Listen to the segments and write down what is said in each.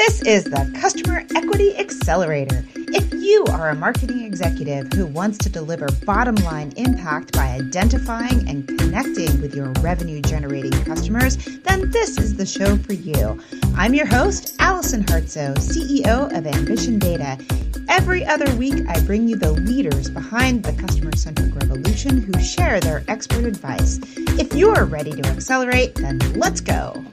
This is the Customer Equity Accelerator. If you are a marketing executive who wants to deliver bottom line impact by identifying and connecting with your revenue generating customers, then this is the show for you. I'm your host, Allison Hartsoe, CEO of Ambition Data. Every other week, I bring you the leaders behind the customer centric revolution who share their expert advice. If you're ready to accelerate, then let's go.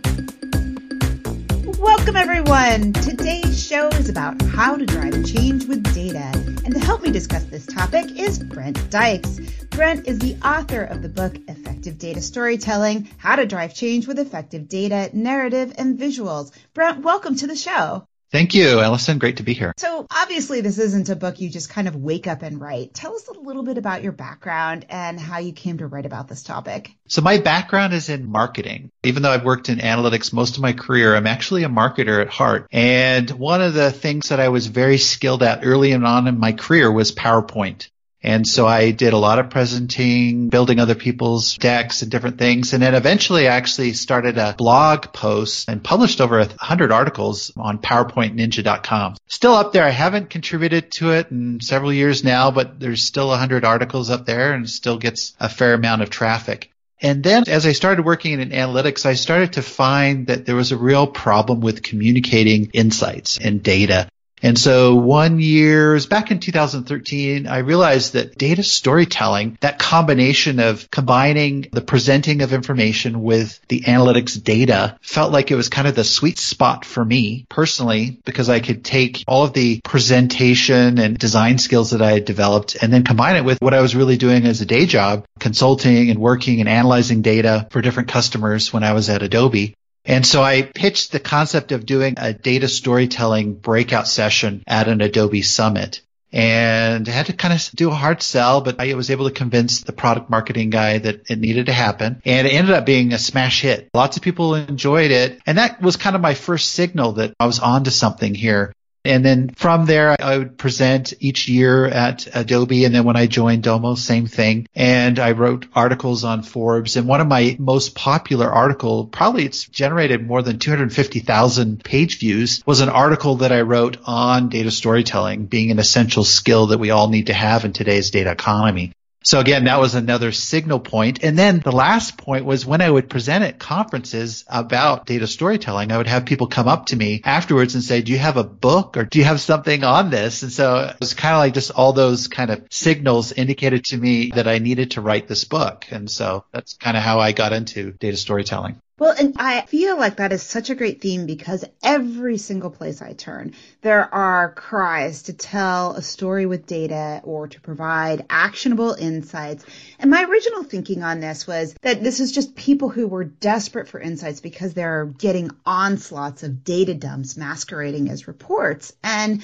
Welcome, everyone. Today's show is about how to drive change with data. And to help me discuss this topic is Brent Dykes. Brent is the author of the book Effective Data Storytelling How to Drive Change with Effective Data, Narrative, and Visuals. Brent, welcome to the show. Thank you, Allison. Great to be here. So obviously this isn't a book you just kind of wake up and write. Tell us a little bit about your background and how you came to write about this topic. So my background is in marketing. Even though I've worked in analytics most of my career, I'm actually a marketer at heart. And one of the things that I was very skilled at early on in my career was PowerPoint. And so I did a lot of presenting, building other people's decks and different things. And then eventually I actually started a blog post and published over a hundred articles on PowerPointNinja.com. Still up there. I haven't contributed to it in several years now, but there's still a hundred articles up there and still gets a fair amount of traffic. And then as I started working in analytics, I started to find that there was a real problem with communicating insights and data. And so one year, back in 2013, I realized that data storytelling, that combination of combining the presenting of information with the analytics data felt like it was kind of the sweet spot for me personally, because I could take all of the presentation and design skills that I had developed and then combine it with what I was really doing as a day job, consulting and working and analyzing data for different customers when I was at Adobe. And so I pitched the concept of doing a data storytelling breakout session at an Adobe summit and I had to kind of do a hard sell, but I was able to convince the product marketing guy that it needed to happen. And it ended up being a smash hit. Lots of people enjoyed it. And that was kind of my first signal that I was onto something here. And then from there, I would present each year at Adobe. And then when I joined Domo, same thing. And I wrote articles on Forbes. And one of my most popular article, probably it's generated more than 250,000 page views, was an article that I wrote on data storytelling being an essential skill that we all need to have in today's data economy. So again, that was another signal point. And then the last point was when I would present at conferences about data storytelling, I would have people come up to me afterwards and say, do you have a book or do you have something on this? And so it was kind of like just all those kind of signals indicated to me that I needed to write this book. And so that's kind of how I got into data storytelling. Well, and I feel like that is such a great theme because every single place I turn, there are cries to tell a story with data or to provide actionable insights. And my original thinking on this was that this is just people who were desperate for insights because they're getting onslaughts of data dumps masquerading as reports. And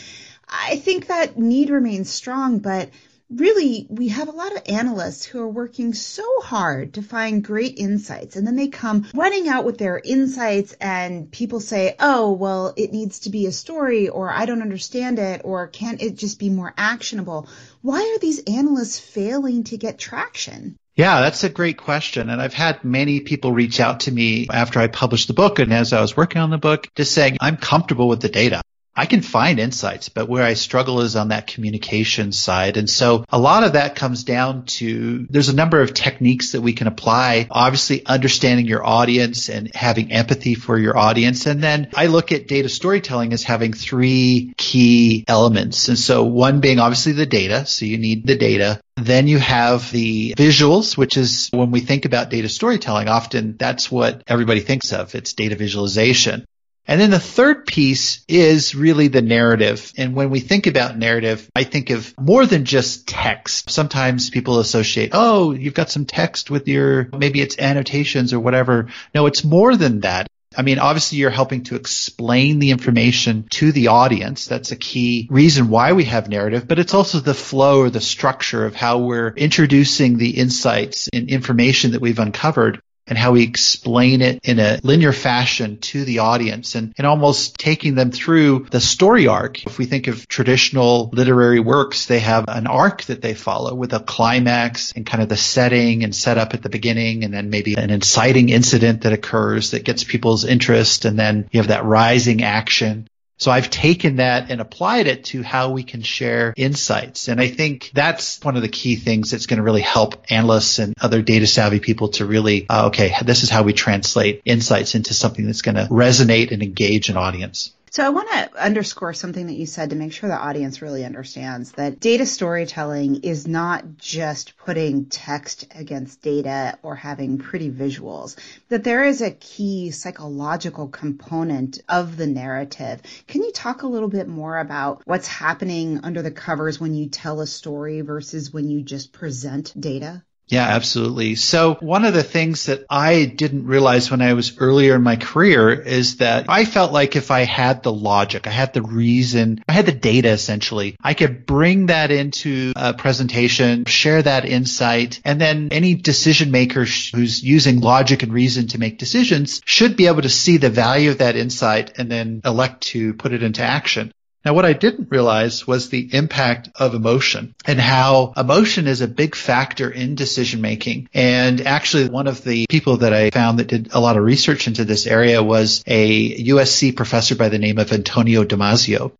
I think that need remains strong, but really, we have a lot of analysts who are working so hard to find great insights and then they come running out with their insights and people say, oh, well, it needs to be a story or I don't understand it or can't it just be more actionable? Why are these analysts failing to get traction? Yeah, that's a great question. And I've had many people reach out to me after I published the book and as I was working on the book, just saying, I'm comfortable with the data. I can find insights, but where I struggle is on that communication side. And so a lot of that comes down to there's a number of techniques that we can apply. Obviously understanding your audience and having empathy for your audience. And then I look at data storytelling as having three key elements. And so one being obviously the data. So you need the data. Then you have the visuals, which is when we think about data storytelling, often that's what everybody thinks of. It's data visualization. And then the third piece is really the narrative. And when we think about narrative, I think of more than just text. Sometimes people associate, oh, you've got some text with your, maybe it's annotations or whatever. No, it's more than that. I mean, obviously you're helping to explain the information to the audience. That's a key reason why we have narrative, but it's also the flow or the structure of how we're introducing the insights and information that we've uncovered and how we explain it in a linear fashion to the audience and, and almost taking them through the story arc. If we think of traditional literary works, they have an arc that they follow with a climax and kind of the setting and setup at the beginning and then maybe an inciting incident that occurs that gets people's interest and then you have that rising action. So I've taken that and applied it to how we can share insights. And I think that's one of the key things that's going to really help analysts and other data savvy people to really, uh, okay, this is how we translate insights into something that's going to resonate and engage an audience. So I want to underscore something that you said to make sure the audience really understands that data storytelling is not just putting text against data or having pretty visuals, that there is a key psychological component of the narrative. Can you talk a little bit more about what's happening under the covers when you tell a story versus when you just present data? Yeah, absolutely. So one of the things that I didn't realize when I was earlier in my career is that I felt like if I had the logic, I had the reason, I had the data essentially, I could bring that into a presentation, share that insight, and then any decision maker who's using logic and reason to make decisions should be able to see the value of that insight and then elect to put it into action. Now, what I didn't realize was the impact of emotion and how emotion is a big factor in decision making. And actually, one of the people that I found that did a lot of research into this area was a USC professor by the name of Antonio Damasio.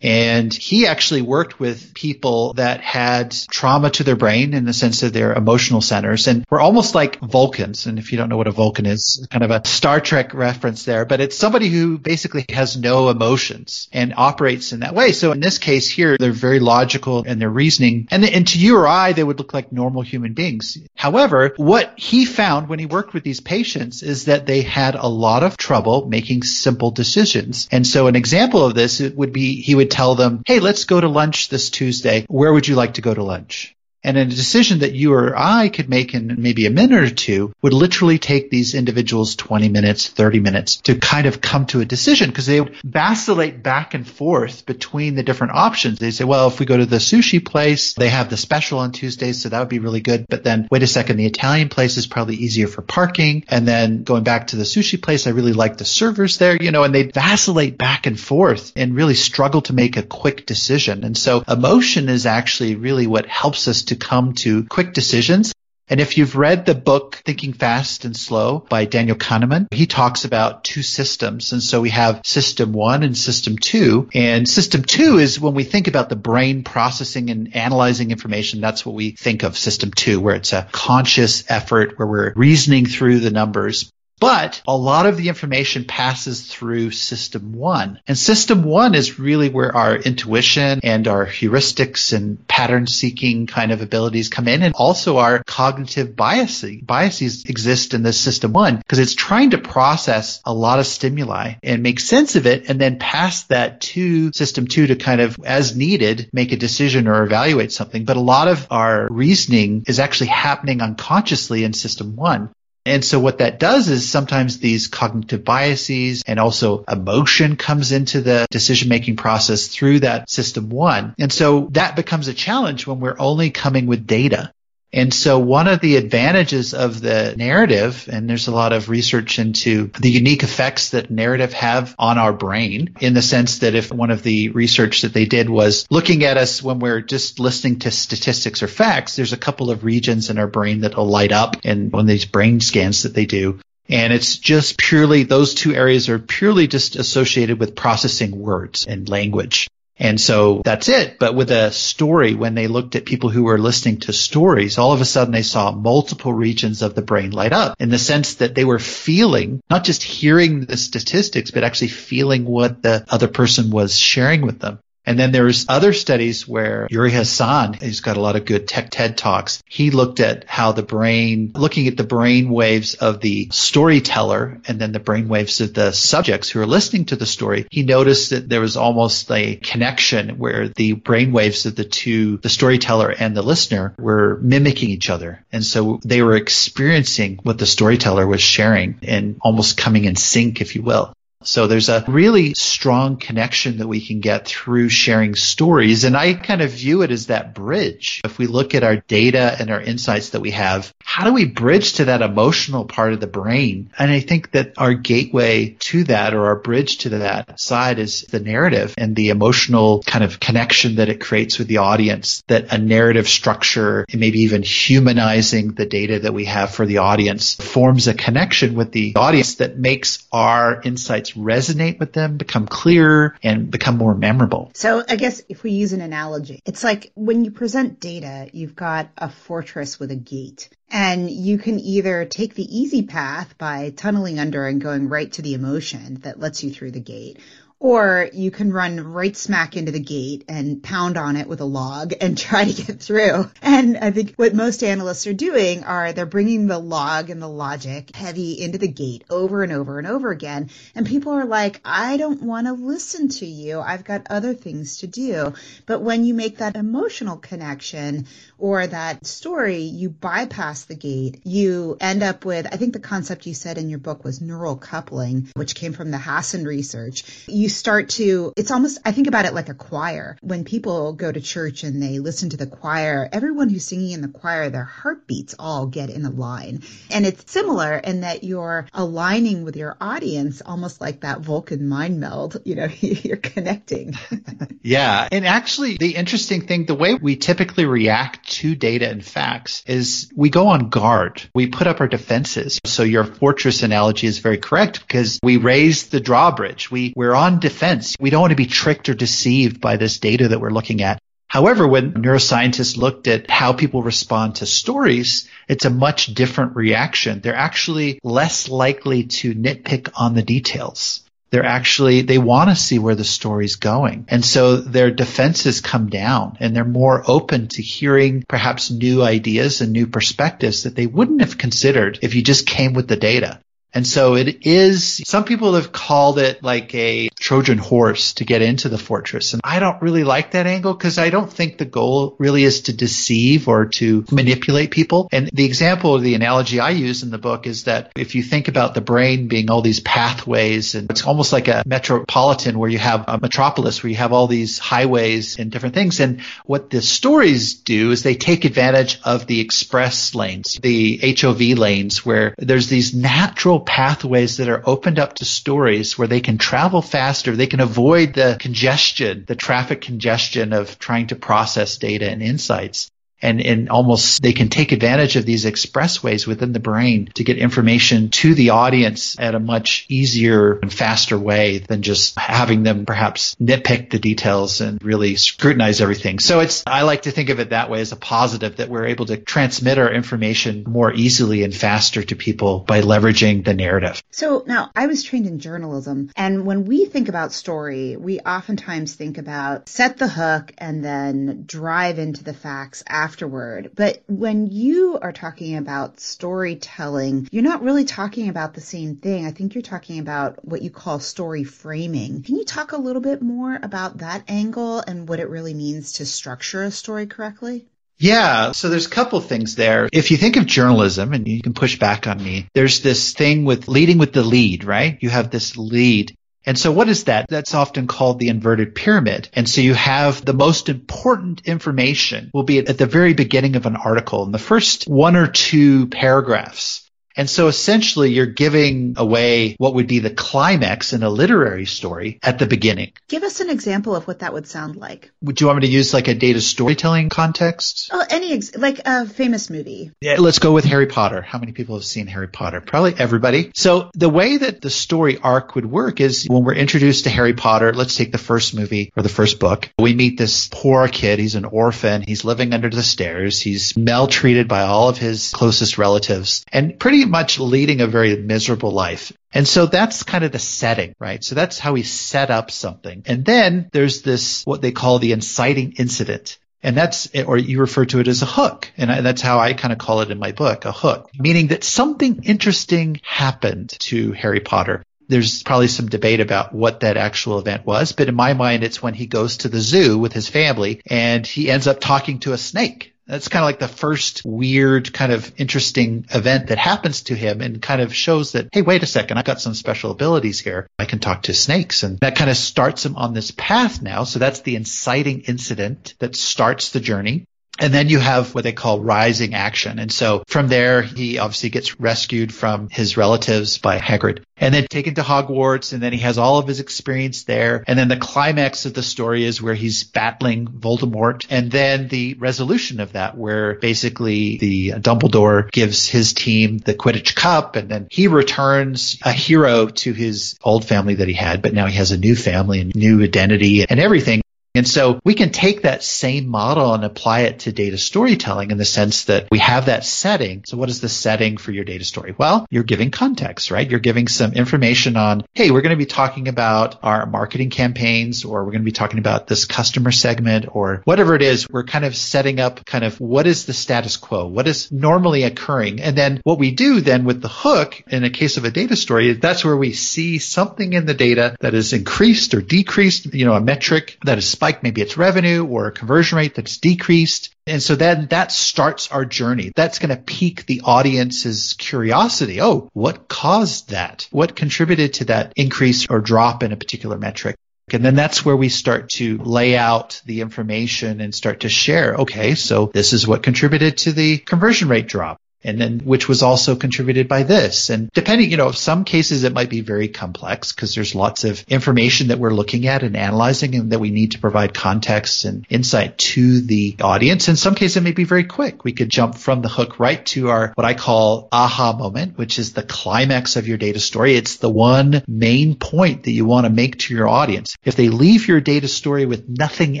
And he actually worked with people that had trauma to their brain in the sense of their emotional centers and were almost like Vulcans. And if you don't know what a Vulcan is, kind of a Star Trek reference there, but it's somebody who basically has no emotions and operates in that way. So in this case here, they're very logical in their reasoning. And, and to you or I, they would look like normal human beings. However, what he found when he worked with these patients is that they had a lot of trouble making simple decisions. And so an example of this would be he would tell them, hey, let's go to lunch this Tuesday. Where would you like to go to lunch? And a decision that you or I could make in maybe a minute or two would literally take these individuals 20 minutes, 30 minutes to kind of come to a decision because they would vacillate back and forth between the different options. They say, well, if we go to the sushi place, they have the special on Tuesdays, so that would be really good. But then wait a second, the Italian place is probably easier for parking. And then going back to the sushi place, I really like the servers there, you know, and they vacillate back and forth and really struggle to make a quick decision. And so emotion is actually really what helps us to to come to quick decisions. And if you've read the book Thinking Fast and Slow by Daniel Kahneman, he talks about two systems. And so we have system one and system two. And system two is when we think about the brain processing and analyzing information, that's what we think of system two, where it's a conscious effort where we're reasoning through the numbers. But a lot of the information passes through system one. And system one is really where our intuition and our heuristics and pattern seeking kind of abilities come in. And also our cognitive biases, biases exist in this system one because it's trying to process a lot of stimuli and make sense of it and then pass that to system two to kind of as needed make a decision or evaluate something. But a lot of our reasoning is actually happening unconsciously in system one. And so what that does is sometimes these cognitive biases and also emotion comes into the decision making process through that system one. And so that becomes a challenge when we're only coming with data. And so one of the advantages of the narrative, and there's a lot of research into the unique effects that narrative have on our brain in the sense that if one of the research that they did was looking at us when we're just listening to statistics or facts, there's a couple of regions in our brain that will light up in one of these brain scans that they do. And it's just purely, those two areas are purely just associated with processing words and language. And so that's it. But with a story, when they looked at people who were listening to stories, all of a sudden they saw multiple regions of the brain light up in the sense that they were feeling, not just hearing the statistics, but actually feeling what the other person was sharing with them. And then there's other studies where Yuri Hasson, he's got a lot of good tech TED talks. He looked at how the brain, looking at the brain waves of the storyteller and then the brain waves of the subjects who are listening to the story. He noticed that there was almost a connection where the brain waves of the two, the storyteller and the listener were mimicking each other. And so they were experiencing what the storyteller was sharing and almost coming in sync, if you will. So there's a really strong connection that we can get through sharing stories. And I kind of view it as that bridge. If we look at our data and our insights that we have, how do we bridge to that emotional part of the brain? And I think that our gateway to that or our bridge to that side is the narrative and the emotional kind of connection that it creates with the audience, that a narrative structure and maybe even humanizing the data that we have for the audience forms a connection with the audience that makes our insights resonate with them, become clearer, and become more memorable. So I guess if we use an analogy, it's like when you present data, you've got a fortress with a gate. And you can either take the easy path by tunneling under and going right to the emotion that lets you through the gate, or you can run right smack into the gate and pound on it with a log and try to get through. And I think what most analysts are doing are they're bringing the log and the logic heavy into the gate over and over and over again. And people are like, I don't want to listen to you. I've got other things to do. But when you make that emotional connection or that story, you bypass the gate. You end up with, I think the concept you said in your book was neural coupling, which came from the Hasson research. You start to, it's almost, I think about it like a choir. When people go to church and they listen to the choir, everyone who's singing in the choir, their heartbeats all get in a line. And it's similar in that you're aligning with your audience almost like that Vulcan mind meld, you know, you're connecting. yeah. And actually the interesting thing, the way we typically react to data and facts is we go on guard. We put up our defenses. So your fortress analogy is very correct because we raise the drawbridge. We, we're on defense. We don't want to be tricked or deceived by this data that we're looking at. However, when neuroscientists looked at how people respond to stories, it's a much different reaction. They're actually less likely to nitpick on the details. They're actually, they want to see where the story's going. And so their defenses come down and they're more open to hearing perhaps new ideas and new perspectives that they wouldn't have considered if you just came with the data. And so it is, some people have called it like a Trojan horse to get into the fortress. And I don't really like that angle because I don't think the goal really is to deceive or to manipulate people. And the example or the analogy I use in the book is that if you think about the brain being all these pathways and it's almost like a metropolitan where you have a metropolis where you have all these highways and different things. And what the stories do is they take advantage of the express lanes, the HOV lanes where there's these natural pathways that are opened up to stories where they can travel faster. They can avoid the congestion, the traffic congestion of trying to process data and insights and, and almost they can take advantage of these expressways within the brain to get information to the audience at a much easier and faster way than just having them perhaps nitpick the details and really scrutinize everything. So it's, I like to think of it that way as a positive that we're able to transmit our information more easily and faster to people by leveraging the narrative. So now I was trained in journalism and when we think about story, we oftentimes think about set the hook and then drive into the facts after afterward. But when you are talking about storytelling, you're not really talking about the same thing. I think you're talking about what you call story framing. Can you talk a little bit more about that angle and what it really means to structure a story correctly? Yeah. So there's a couple things there. If you think of journalism and you can push back on me, there's this thing with leading with the lead, right? You have this lead and so what is that? That's often called the inverted pyramid. And so you have the most important information will be at the very beginning of an article in the first one or two paragraphs. And so essentially you're giving away what would be the climax in a literary story at the beginning. Give us an example of what that would sound like. Would you want me to use like a data storytelling context? Oh, any, ex- like a famous movie. Yeah, let's go with Harry Potter. How many people have seen Harry Potter? Probably everybody. So the way that the story arc would work is when we're introduced to Harry Potter, let's take the first movie or the first book. We meet this poor kid. He's an orphan. He's living under the stairs. He's maltreated by all of his closest relatives and pretty much leading a very miserable life. And so that's kind of the setting, right? So that's how we set up something. And then there's this, what they call the inciting incident. And that's, or you refer to it as a hook. And that's how I kind of call it in my book, a hook, meaning that something interesting happened to Harry Potter. There's probably some debate about what that actual event was, but in my mind, it's when he goes to the zoo with his family and he ends up talking to a snake that's kind of like the first weird, kind of interesting event that happens to him and kind of shows that, hey, wait a second, I've got some special abilities here. I can talk to snakes. And that kind of starts him on this path now. So that's the inciting incident that starts the journey. And then you have what they call rising action. And so from there, he obviously gets rescued from his relatives by Hagrid and then taken to Hogwarts. And then he has all of his experience there. And then the climax of the story is where he's battling Voldemort. And then the resolution of that, where basically the Dumbledore gives his team the Quidditch Cup and then he returns a hero to his old family that he had, but now he has a new family and new identity and everything. And so we can take that same model and apply it to data storytelling in the sense that we have that setting. So what is the setting for your data story? Well, you're giving context, right? You're giving some information on, hey, we're going to be talking about our marketing campaigns or we're going to be talking about this customer segment or whatever it is. We're kind of setting up kind of what is the status quo? What is normally occurring? And then what we do then with the hook in a case of a data story, that's where we see something in the data that is increased or decreased, you know, a metric that is spike, maybe it's revenue or a conversion rate that's decreased. And so then that starts our journey. That's going to pique the audience's curiosity. Oh, what caused that? What contributed to that increase or drop in a particular metric? And then that's where we start to lay out the information and start to share. Okay, so this is what contributed to the conversion rate drop and then which was also contributed by this. And depending, you know, some cases it might be very complex because there's lots of information that we're looking at and analyzing and that we need to provide context and insight to the audience. In some cases it may be very quick. We could jump from the hook right to our what I call aha moment, which is the climax of your data story. It's the one main point that you want to make to your audience. If they leave your data story with nothing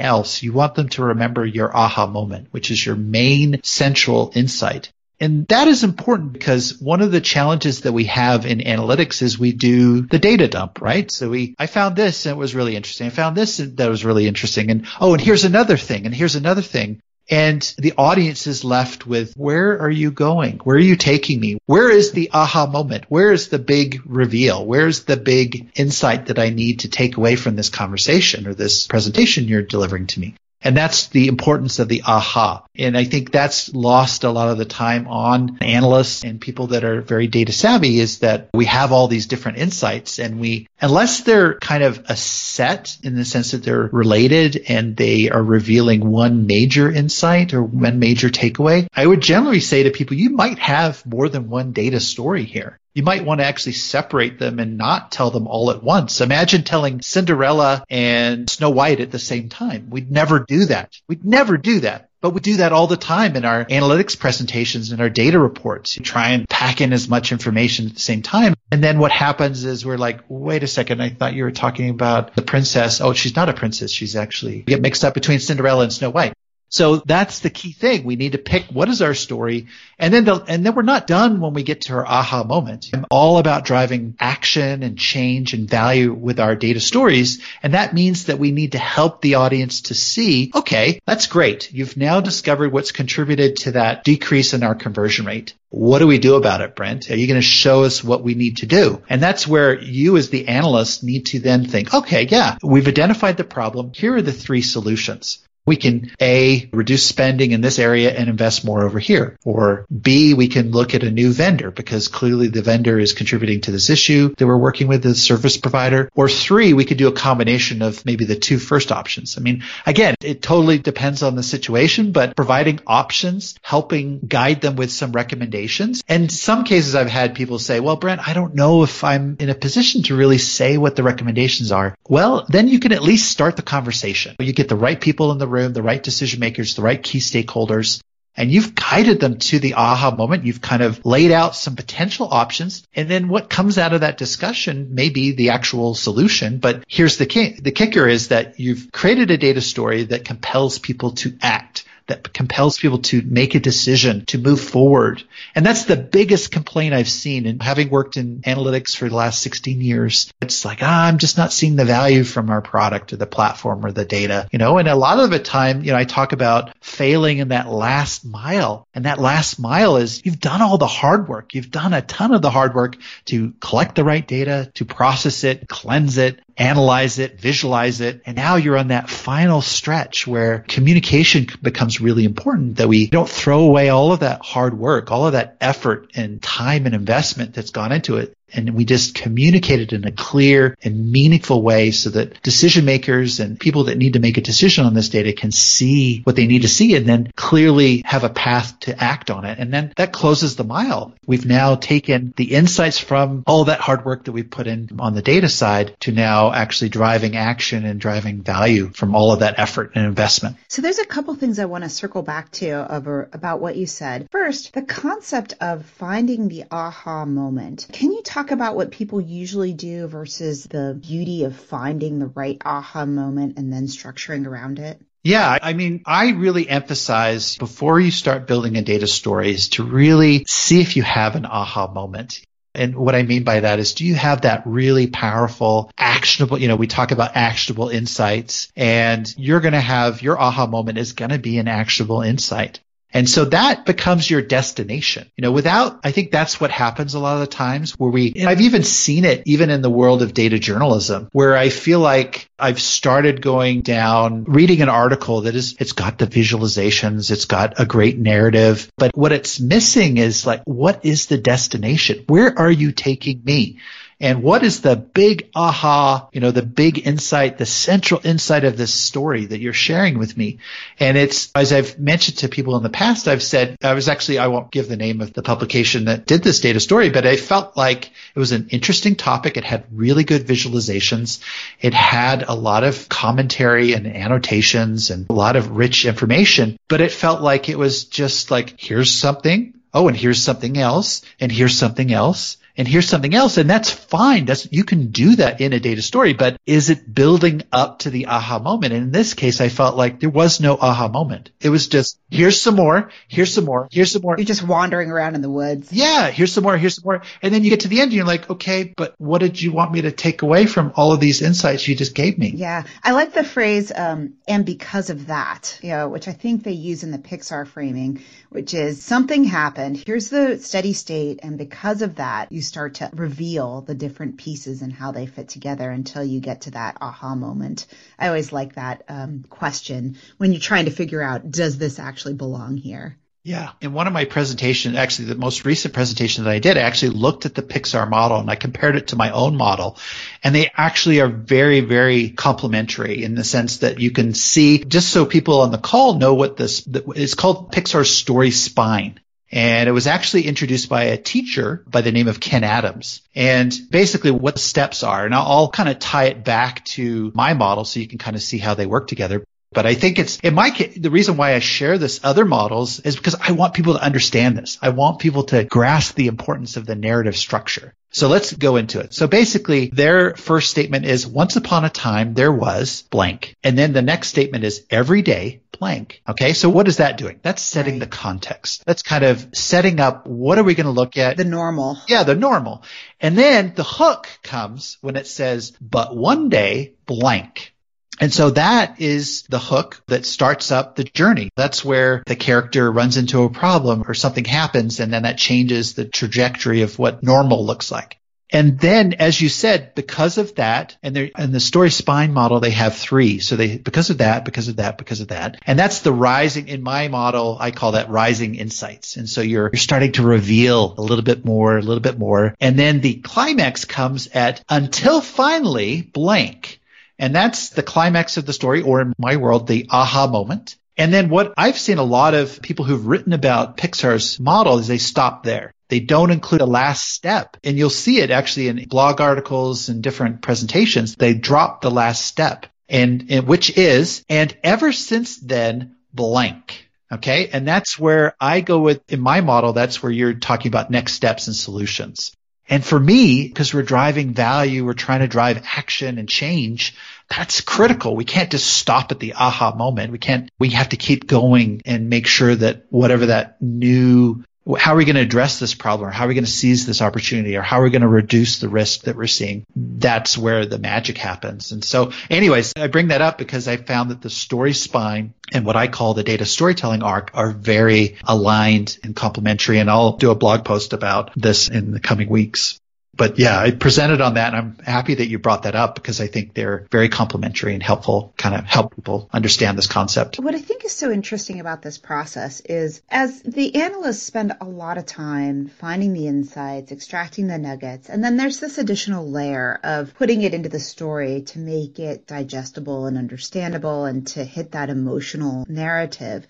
else, you want them to remember your aha moment, which is your main central insight. And that is important because one of the challenges that we have in analytics is we do the data dump, right? So we, I found this and it was really interesting. I found this and that was really interesting. And oh, and here's another thing and here's another thing. And the audience is left with, where are you going? Where are you taking me? Where is the aha moment? Where is the big reveal? Where's the big insight that I need to take away from this conversation or this presentation you're delivering to me? And that's the importance of the aha. And I think that's lost a lot of the time on analysts and people that are very data savvy is that we have all these different insights and we, unless they're kind of a set in the sense that they're related and they are revealing one major insight or one major takeaway, I would generally say to people, you might have more than one data story here you might want to actually separate them and not tell them all at once. Imagine telling Cinderella and Snow White at the same time. We'd never do that. We'd never do that. But we do that all the time in our analytics presentations and our data reports. You try and pack in as much information at the same time. And then what happens is we're like, wait a second, I thought you were talking about the princess. Oh, she's not a princess. She's actually get mixed up between Cinderella and Snow White. So that's the key thing. We need to pick what is our story. And then, the, and then we're not done when we get to our aha moment. I'm all about driving action and change and value with our data stories. And that means that we need to help the audience to see, okay, that's great. You've now discovered what's contributed to that decrease in our conversion rate. What do we do about it, Brent? Are you going to show us what we need to do? And that's where you as the analyst need to then think, okay, yeah, we've identified the problem. Here are the three solutions we can A, reduce spending in this area and invest more over here. Or B, we can look at a new vendor because clearly the vendor is contributing to this issue that we're working with the service provider. Or three, we could do a combination of maybe the two first options. I mean, again, it totally depends on the situation, but providing options, helping guide them with some recommendations. And some cases I've had people say, well, Brent, I don't know if I'm in a position to really say what the recommendations are. Well, then you can at least start the conversation. You get the right people in the room, the right decision makers, the right key stakeholders, and you've guided them to the aha moment. You've kind of laid out some potential options. And then what comes out of that discussion may be the actual solution. But here's the key. The kicker is that you've created a data story that compels people to act that compels people to make a decision to move forward. And that's the biggest complaint I've seen. And having worked in analytics for the last 16 years, it's like, ah, I'm just not seeing the value from our product or the platform or the data, you know, and a lot of the time, you know, I talk about failing in that last mile. And that last mile is you've done all the hard work. You've done a ton of the hard work to collect the right data, to process it, cleanse it, analyze it, visualize it. And now you're on that final stretch where communication becomes really important that we don't throw away all of that hard work, all of that effort and time and investment that's gone into it and we just communicate it in a clear and meaningful way so that decision makers and people that need to make a decision on this data can see what they need to see and then clearly have a path to act on it. And then that closes the mile. We've now taken the insights from all that hard work that we've put in on the data side to now actually driving action and driving value from all of that effort and investment. So there's a couple things I want to circle back to over, about what you said. First, the concept of finding the aha moment. Can you talk about what people usually do versus the beauty of finding the right aha moment and then structuring around it? Yeah, I mean, I really emphasize before you start building a data story is to really see if you have an aha moment. And what I mean by that is, do you have that really powerful, actionable, you know, we talk about actionable insights and you're going to have your aha moment is going to be an actionable insight. And so that becomes your destination. You know, without, I think that's what happens a lot of the times where we, I've even seen it even in the world of data journalism where I feel like I've started going down reading an article that is, it's got the visualizations, it's got a great narrative, but what it's missing is like, what is the destination? Where are you taking me? And what is the big aha, you know, the big insight, the central insight of this story that you're sharing with me? And it's, as I've mentioned to people in the past, I've said, I was actually, I won't give the name of the publication that did this data story, but I felt like it was an interesting topic. It had really good visualizations. It had a lot of commentary and annotations and a lot of rich information, but it felt like it was just like, here's something. Oh, and here's something else. And here's something else and here's something else. And that's fine. That's, you can do that in a data story, but is it building up to the aha moment? And in this case, I felt like there was no aha moment. It was just, here's some more, here's some more, here's some more. You're just wandering around in the woods. Yeah, here's some more, here's some more. And then you get to the end and you're like, okay, but what did you want me to take away from all of these insights you just gave me? Yeah. I like the phrase, um, and because of that, you know, which I think they use in the Pixar framing, which is something happened. Here's the steady state. And because of that, you start to reveal the different pieces and how they fit together until you get to that aha moment. I always like that um, question when you're trying to figure out, does this actually belong here? Yeah. In one of my presentations, actually the most recent presentation that I did, I actually looked at the Pixar model and I compared it to my own model. And they actually are very, very complementary in the sense that you can see, just so people on the call know what this, it's called Pixar story spine. And it was actually introduced by a teacher by the name of Kenn Adams. And basically what the steps are, and I'll, I'll kind of tie it back to my model so you can kind of see how they work together. But I think it's in my case, the reason why I share this other models is because I want people to understand this. I want people to grasp the importance of the narrative structure. So let's go into it. So basically their first statement is once upon a time there was blank. And then the next statement is every day blank. Okay. So what is that doing? That's setting right. the context. That's kind of setting up what are we going to look at? The normal. Yeah, the normal. And then the hook comes when it says, but one day blank. And so that is the hook that starts up the journey. That's where the character runs into a problem or something happens and then that changes the trajectory of what normal looks like. And then, as you said, because of that, and in the story spine model, they have three. So they, because of that, because of that, because of that. And that's the rising, in my model, I call that rising insights. And so you're, you're starting to reveal a little bit more, a little bit more. And then the climax comes at until finally blank. And that's the climax of the story, or in my world, the aha moment. And then what I've seen a lot of people who've written about Pixar's model is they stop there. They don't include a last step. And you'll see it actually in blog articles and different presentations. They drop the last step and, and which is, and ever since then, blank. Okay. And that's where I go with, in my model, that's where you're talking about next steps and solutions. And for me, because we're driving value, we're trying to drive action and change. That's critical. We can't just stop at the aha moment. We can't, we have to keep going and make sure that whatever that new how are we going to address this problem? Or how are we going to seize this opportunity? Or how are we going to reduce the risk that we're seeing? That's where the magic happens. And so anyways i bring that up because i found that the story spine and what i call the data storytelling arc are very aligned and complementary. And i'll do a blog post about this in the coming weeks But yeah, I presented on that and I'm happy that you brought that up because I think they're very complementary and helpful, kind of help people understand this concept. What I think is so interesting about this process is as the analysts spend a lot of time finding the insights, extracting the nuggets, and then there's this additional layer of putting it into the story to make it digestible and understandable and to hit that emotional narrative.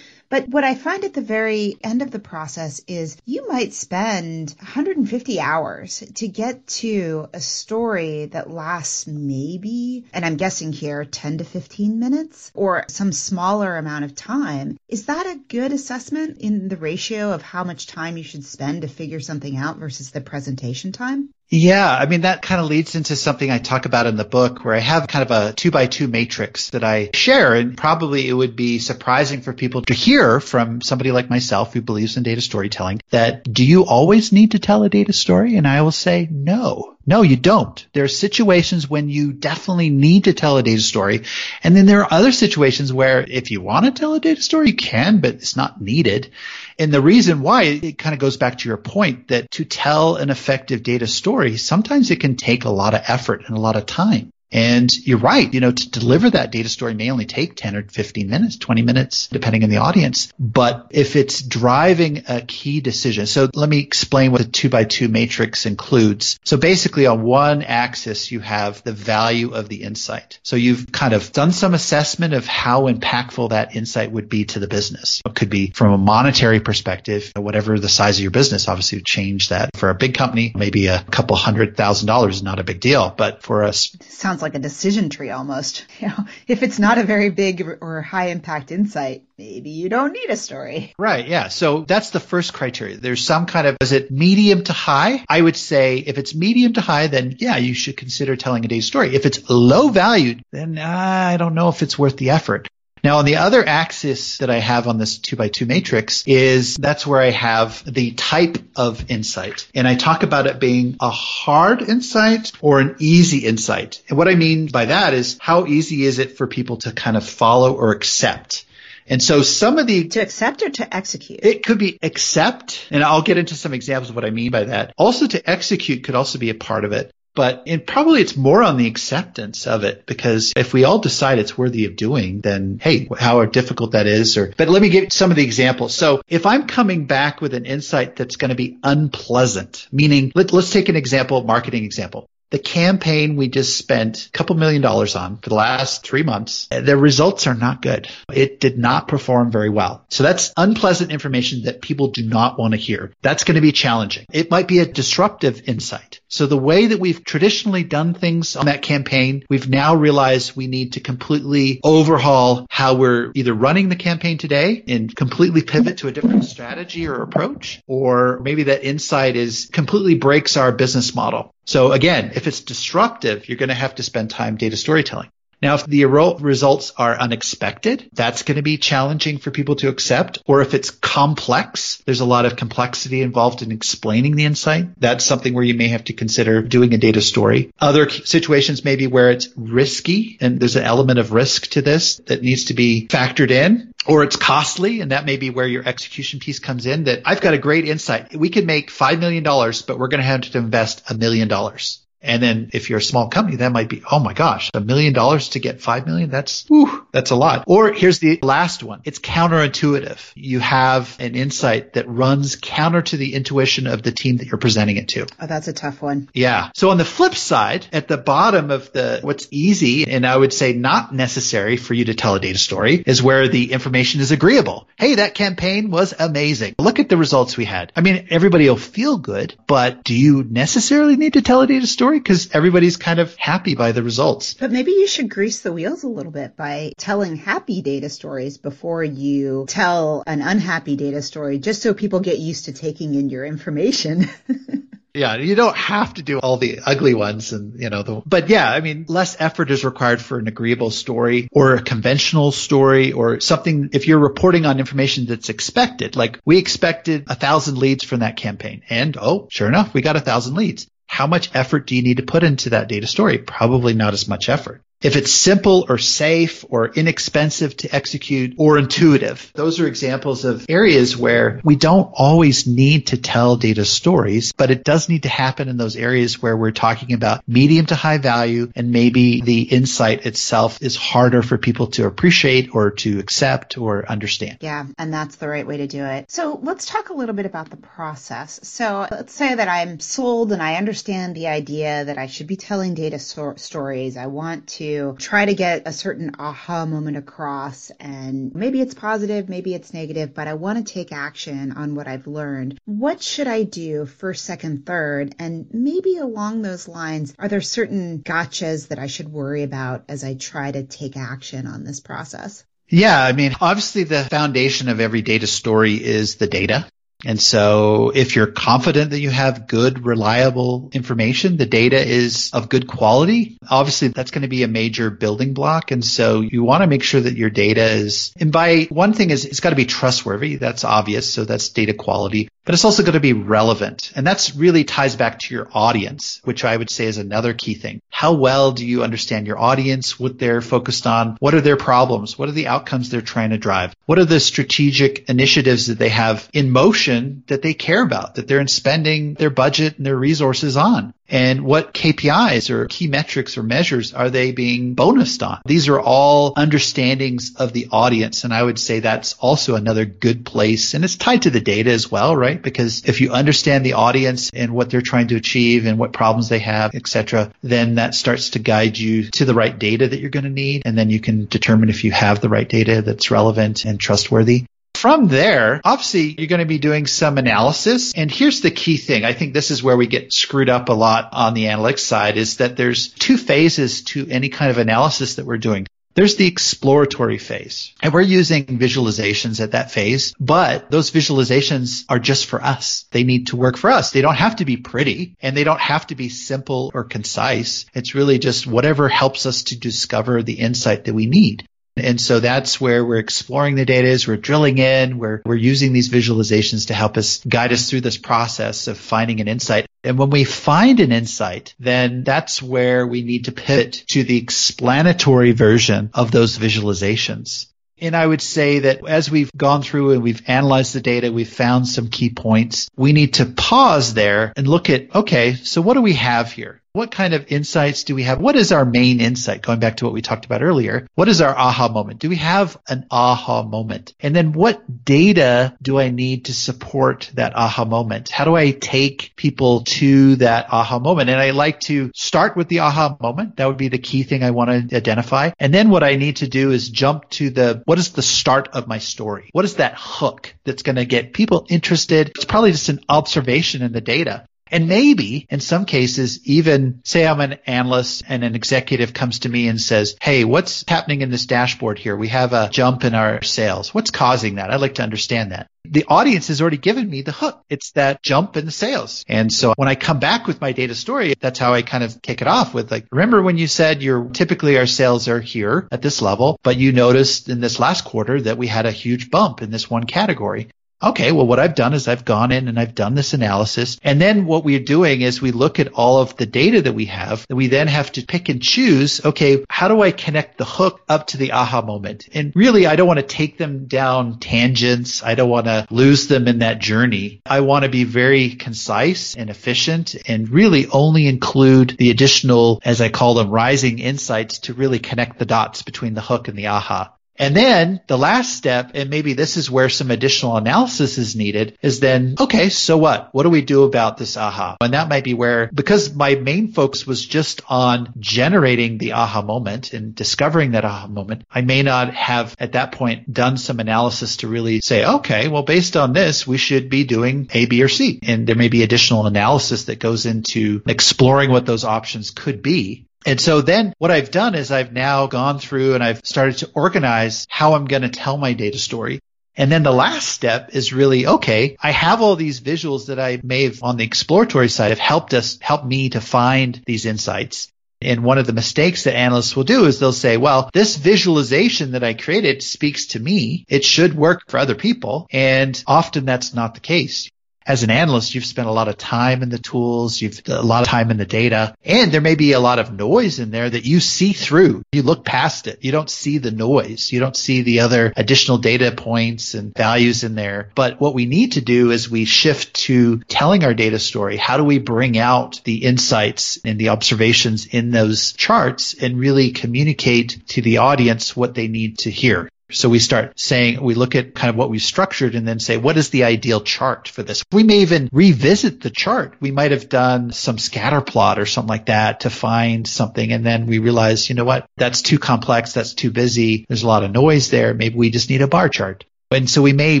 But what I find at the very end of the process is you might spend 150 hours to get to a story that lasts maybe, and I'm guessing here, 10 to 15 minutes or some smaller amount of time. Is that a good assessment in the ratio of how much time you should spend to figure something out versus the presentation time? Yeah, I mean, that kind of leads into something I talk about in the book where I have kind of a two by two matrix that I share. And probably it would be surprising for people to hear from somebody like myself who believes in data storytelling that do you always need to tell a data story? And I will say no. No, you don't. There are situations when you definitely need to tell a data story. And then there are other situations where if you want to tell a data story, you can, but it's not needed. And the reason why it kind of goes back to your point that to tell an effective data story, sometimes it can take a lot of effort and a lot of time. And you're right, you know, to deliver that data story may only take 10 or 15 minutes, 20 minutes, depending on the audience. But if it's driving a key decision, so let me explain what the two by two matrix includes. So basically on one axis, you have the value of the insight. So you've kind of done some assessment of how impactful that insight would be to the business. It could be from a monetary perspective, whatever the size of your business, obviously change that. For a big company, maybe a couple hundred thousand dollars is not a big deal. But for us, sounds sounds like a decision tree almost. You know, if it's not a very big or high impact insight, maybe you don't need a story. Right. Yeah. So that's the first criteria. There's some kind of, is it medium to high? I would say if it's medium to high, then yeah, you should consider telling a day's story. If it's low valued, then uh, I don't know if it's worth the effort. Now on the other axis that I have on this two by two matrix is that's where I have the type of insight. And I talk about it being a hard insight or an easy insight. And what I mean by that is how easy is it for people to kind of follow or accept? And so some of the to accept or to execute. It could be accept, and I'll get into some examples of what I mean by that. Also to execute could also be a part of it but it, probably it's more on the acceptance of it because if we all decide it's worthy of doing, then hey, how difficult that is. Or, but let me give some of the examples. So if I'm coming back with an insight that's going to be unpleasant, meaning let, let's take an example, marketing example the campaign we just spent a couple million dollars on for the last three months, eh, the results are not good. It did not perform very well. So that's unpleasant information that people do not want to hear. That's going to be challenging. It might be a disruptive insight. So the way that we've traditionally done things on that campaign, we've now realized we need to completely overhaul how we're either running the campaign today and completely pivot to a different strategy or approach, or maybe that insight is completely breaks our business model. So again, if it's disruptive, you're going to have to spend time data storytelling. Now, if the results are unexpected, that's going to be challenging for people to accept. Or if it's complex, there's a lot of complexity involved in explaining the insight. That's something where you may have to consider doing a data story. Other situations maybe where it's risky and there's an element of risk to this that needs to be factored in or it's costly and that may be where your execution piece comes in that I've got a great insight. We can make $5 million, but we're going to have to invest a million dollars. And then if you're a small company, that might be, oh my gosh, a million dollars to get five million. That's, whew, that's a lot. Or here's the last one. It's counterintuitive. You have an insight that runs counter to the intuition of the team that you're presenting it to. Oh, that's a tough one. Yeah. So on the flip side, at the bottom of the, what's easy and I would say not necessary for you to tell a data story is where the information is agreeable. Hey, that campaign was amazing. Look at the results we had. I mean, everybody will feel good, but do you necessarily need to tell a data story? Story because everybody's kind of happy by the results. But maybe you should grease the wheels a little bit by telling happy data stories before you tell an unhappy data story, just so people get used to taking in your information. Yeah, you don't have to do all the ugly ones and, you know, the, but yeah, I mean, less effort is required for an agreeable story or a conventional story or something. If you're reporting on information that's expected, like we expected a thousand leads from that campaign and oh, sure enough, we got a thousand leads. How much effort do you need to put into that data story? Probably not as much effort. If it's simple or safe or inexpensive to execute or intuitive. Those are examples of areas where we don't always need to tell data stories, but it does need to happen in those areas where we're talking about medium to high value and maybe the insight itself is harder for people to appreciate or to accept or understand. Yeah, and that's the right way to do it. So let's talk a little bit about the process. So let's say that I'm sold and I understand the idea that I should be telling data so- stories. I want to try to get a certain aha moment across and maybe it's positive, maybe it's negative, but I want to take action on what I've learned. What should I do first, second, third? And maybe along those lines, are there certain gotchas that I should worry about as I try to take action on this process? Yeah, I mean, obviously the foundation of every data story is the data. And so if you're confident that you have good, reliable information, the data is of good quality, obviously that's going to be a major building block. And so you want to make sure that your data is, and by one thing is it's got to be trustworthy. That's obvious. So that's data quality but it's also going to be relevant. And that's really ties back to your audience, which I would say is another key thing. How well do you understand your audience, what they're focused on? What are their problems? What are the outcomes they're trying to drive? What are the strategic initiatives that they have in motion that they care about, that they're spending their budget and their resources on? And what KPIs or key metrics or measures are they being bonused on? These are all understandings of the audience. And I would say that's also another good place. And it's tied to the data as well, right? Because if you understand the audience and what they're trying to achieve and what problems they have, etc., then that starts to guide you to the right data that you're going to need. And then you can determine if you have the right data that's relevant and trustworthy. From there, obviously, you're going to be doing some analysis. And here's the key thing. I think this is where we get screwed up a lot on the analytics side is that there's two phases to any kind of analysis that we're doing. There's the exploratory phase and we're using visualizations at that phase, but those visualizations are just for us. They need to work for us. They don't have to be pretty and they don't have to be simple or concise. It's really just whatever helps us to discover the insight that we need. And so that's where we're exploring the data is we're drilling in, we're, we're using these visualizations to help us guide us through this process of finding an insight. And when we find an insight, then that's where we need to pivot to the explanatory version of those visualizations. And I would say that as we've gone through and we've analyzed the data, we've found some key points. We need to pause there and look at, okay, so what do we have here? What kind of insights do we have? What is our main insight? Going back to what we talked about earlier. What is our aha moment? Do we have an aha moment? And then what data do I need to support that aha moment? How do I take people to that aha moment? And I like to start with the aha moment. That would be the key thing I want to identify. And then what I need to do is jump to the, what is the start of my story? What is that hook that's going to get people interested? It's probably just an observation in the data. And maybe in some cases, even say I'm an analyst and an executive comes to me and says, Hey, what's happening in this dashboard here? We have a jump in our sales. What's causing that? I'd like to understand that. The audience has already given me the hook. It's that jump in the sales. And so when I come back with my data story, that's how I kind of kick it off with like, remember when you said you're typically our sales are here at this level, but you noticed in this last quarter that we had a huge bump in this one category. Okay, well, what I've done is I've gone in and I've done this analysis. And then what we're doing is we look at all of the data that we have. And we then have to pick and choose, okay, how do I connect the hook up to the aha moment? And really, I don't want to take them down tangents. I don't want to lose them in that journey. I want to be very concise and efficient and really only include the additional, as I call them, rising insights to really connect the dots between the hook and the aha. And then the last step, and maybe this is where some additional analysis is needed, is then, okay, so what? What do we do about this aha? And that might be where, because my main focus was just on generating the aha moment and discovering that aha moment, I may not have at that point done some analysis to really say, okay, well, based on this, we should be doing A, B, or C. And there may be additional analysis that goes into exploring what those options could be. And so then what I've done is I've now gone through and I've started to organize how I'm going to tell my data story. And then the last step is really, okay, I have all these visuals that I may have on the exploratory side have helped us, help me to find these insights. And one of the mistakes that analysts will do is they'll say, well, this visualization that I created speaks to me. It should work for other people. And often that's not the case. As an analyst, you've spent a lot of time in the tools, you've a lot of time in the data, and there may be a lot of noise in there that you see through. You look past it. You don't see the noise. You don't see the other additional data points and values in there. But what we need to do is we shift to telling our data story. How do we bring out the insights and the observations in those charts and really communicate to the audience what they need to hear? So we start saying, we look at kind of what we've structured and then say, what is the ideal chart for this? We may even revisit the chart. We might have done some scatter plot or something like that to find something. And then we realize, you know what? That's too complex. That's too busy. There's a lot of noise there. Maybe we just need a bar chart. And so we may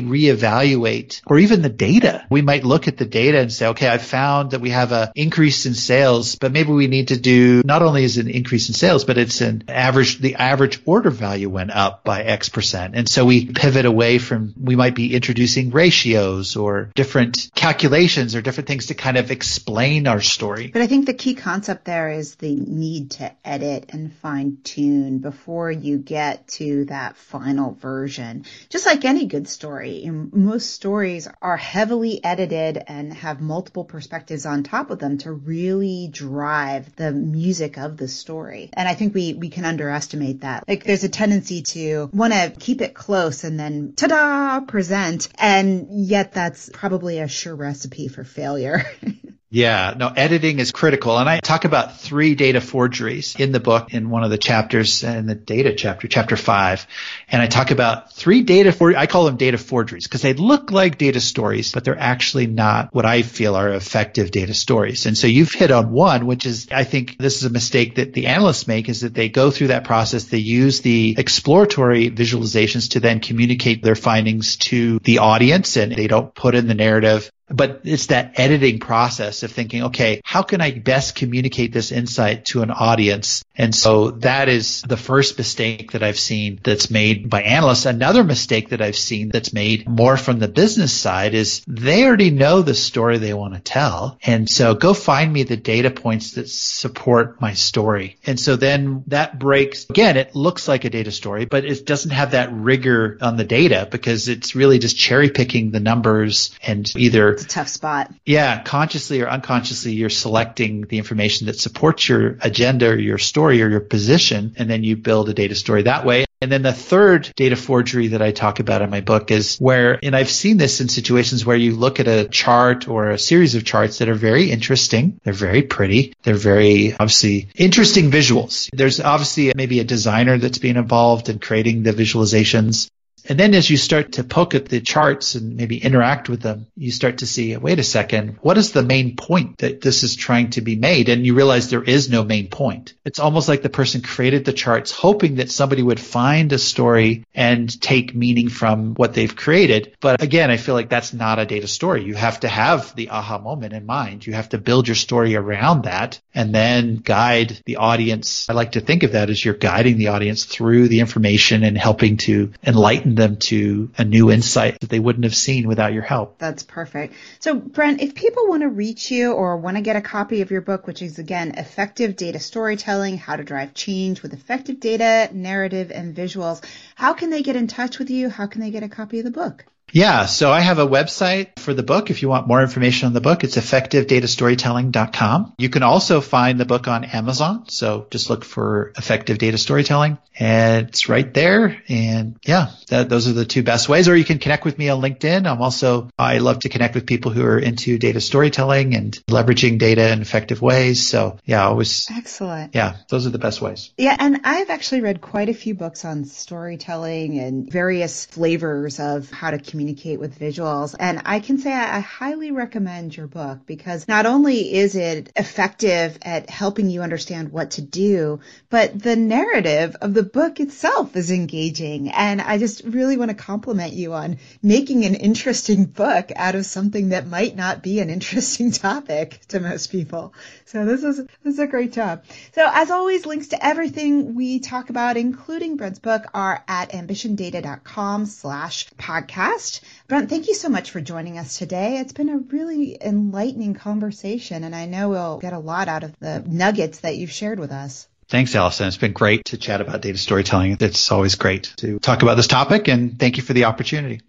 reevaluate or even the data. We might look at the data and say, okay, I found that we have an increase in sales, but maybe we need to do not only is an increase in sales, but it's an average, the average order value went up by X percent. And so we pivot away from, we might be introducing ratios or different calculations or different things to kind of explain our story. But I think the key concept there is the need to edit and fine tune before you get to that final version. Just like any any good story. Most stories are heavily edited and have multiple perspectives on top of them to really drive the music of the story. And I think we, we can underestimate that. Like there's a tendency to want to keep it close and then ta-da, present. And yet that's probably a sure recipe for failure. Yeah, no, editing is critical. And I talk about three data forgeries in the book in one of the chapters in the data chapter, chapter five. And I talk about three data for, I call them data forgeries because they look like data stories, but they're actually not what I feel are effective data stories. And so you've hit on one, which is, I think this is a mistake that the analysts make is that they go through that process. They use the exploratory visualizations to then communicate their findings to the audience and they don't put in the narrative but it's that editing process of thinking, okay, how can I best communicate this insight to an audience? And so that is the first mistake that I've seen that's made by analysts. Another mistake that I've seen that's made more from the business side is they already know the story they want to tell. And so go find me the data points that support my story. And so then that breaks, again, it looks like a data story, but it doesn't have that rigor on the data because it's really just cherry picking the numbers and either it's a tough spot. Yeah, consciously or unconsciously, you're selecting the information that supports your agenda or your story or your position, and then you build a data story that way. And then the third data forgery that I talk about in my book is where, and I've seen this in situations where you look at a chart or a series of charts that are very interesting. They're very pretty. They're very obviously interesting visuals. There's obviously maybe a designer that's being involved in creating the visualizations. And then as you start to poke at the charts and maybe interact with them, you start to see, wait a second, what is the main point that this is trying to be made? And you realize there is no main point. It's almost like the person created the charts hoping that somebody would find a story and take meaning from what they've created. But again, I feel like that's not a data story. You have to have the aha moment in mind. You have to build your story around that and then guide the audience. I like to think of that as you're guiding the audience through the information and helping to enlighten them to a new insight that they wouldn't have seen without your help. That's perfect. So, Brent, if people want to reach you or want to get a copy of your book, which is again, Effective Data Storytelling, How to Drive Change with Effective Data, Narrative, and Visuals, how can they get in touch with you? How can they get a copy of the book? Yeah, so I have a website for the book. If you want more information on the book, it's effectivedatastorytelling.com. You can also find the book on Amazon. So just look for effective data storytelling and it's right there. And yeah, that, those are the two best ways. Or you can connect with me on LinkedIn. I'm also, I love to connect with people who are into data storytelling and leveraging data in effective ways. So yeah, always. Excellent. Yeah, those are the best ways. Yeah. And I've actually read quite a few books on storytelling and various flavors of how to communicate communicate with visuals. And I can say I, I highly recommend your book because not only is it effective at helping you understand what to do, but the narrative of the book itself is engaging. And I just really want to compliment you on making an interesting book out of something that might not be an interesting topic to most people. So this is this is a great job. So as always, links to everything we talk about, including Brent's book, are at ambitiondata.com slash podcast podcast. Brent, thank you so much for joining us today. It's been a really enlightening conversation, and I know we'll get a lot out of the nuggets that you've shared with us. Thanks, Allison. It's been great to chat about data storytelling. It's always great to talk about this topic, and thank you for the opportunity.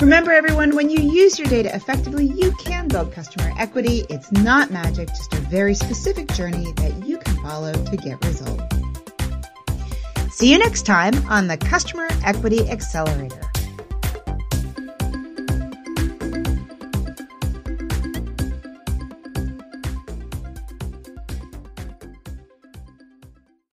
Remember, everyone, when you use your data effectively, you can build customer equity. It's not magic, just a very specific journey that you can follow to get results. See you next time on the Customer Equity Accelerator.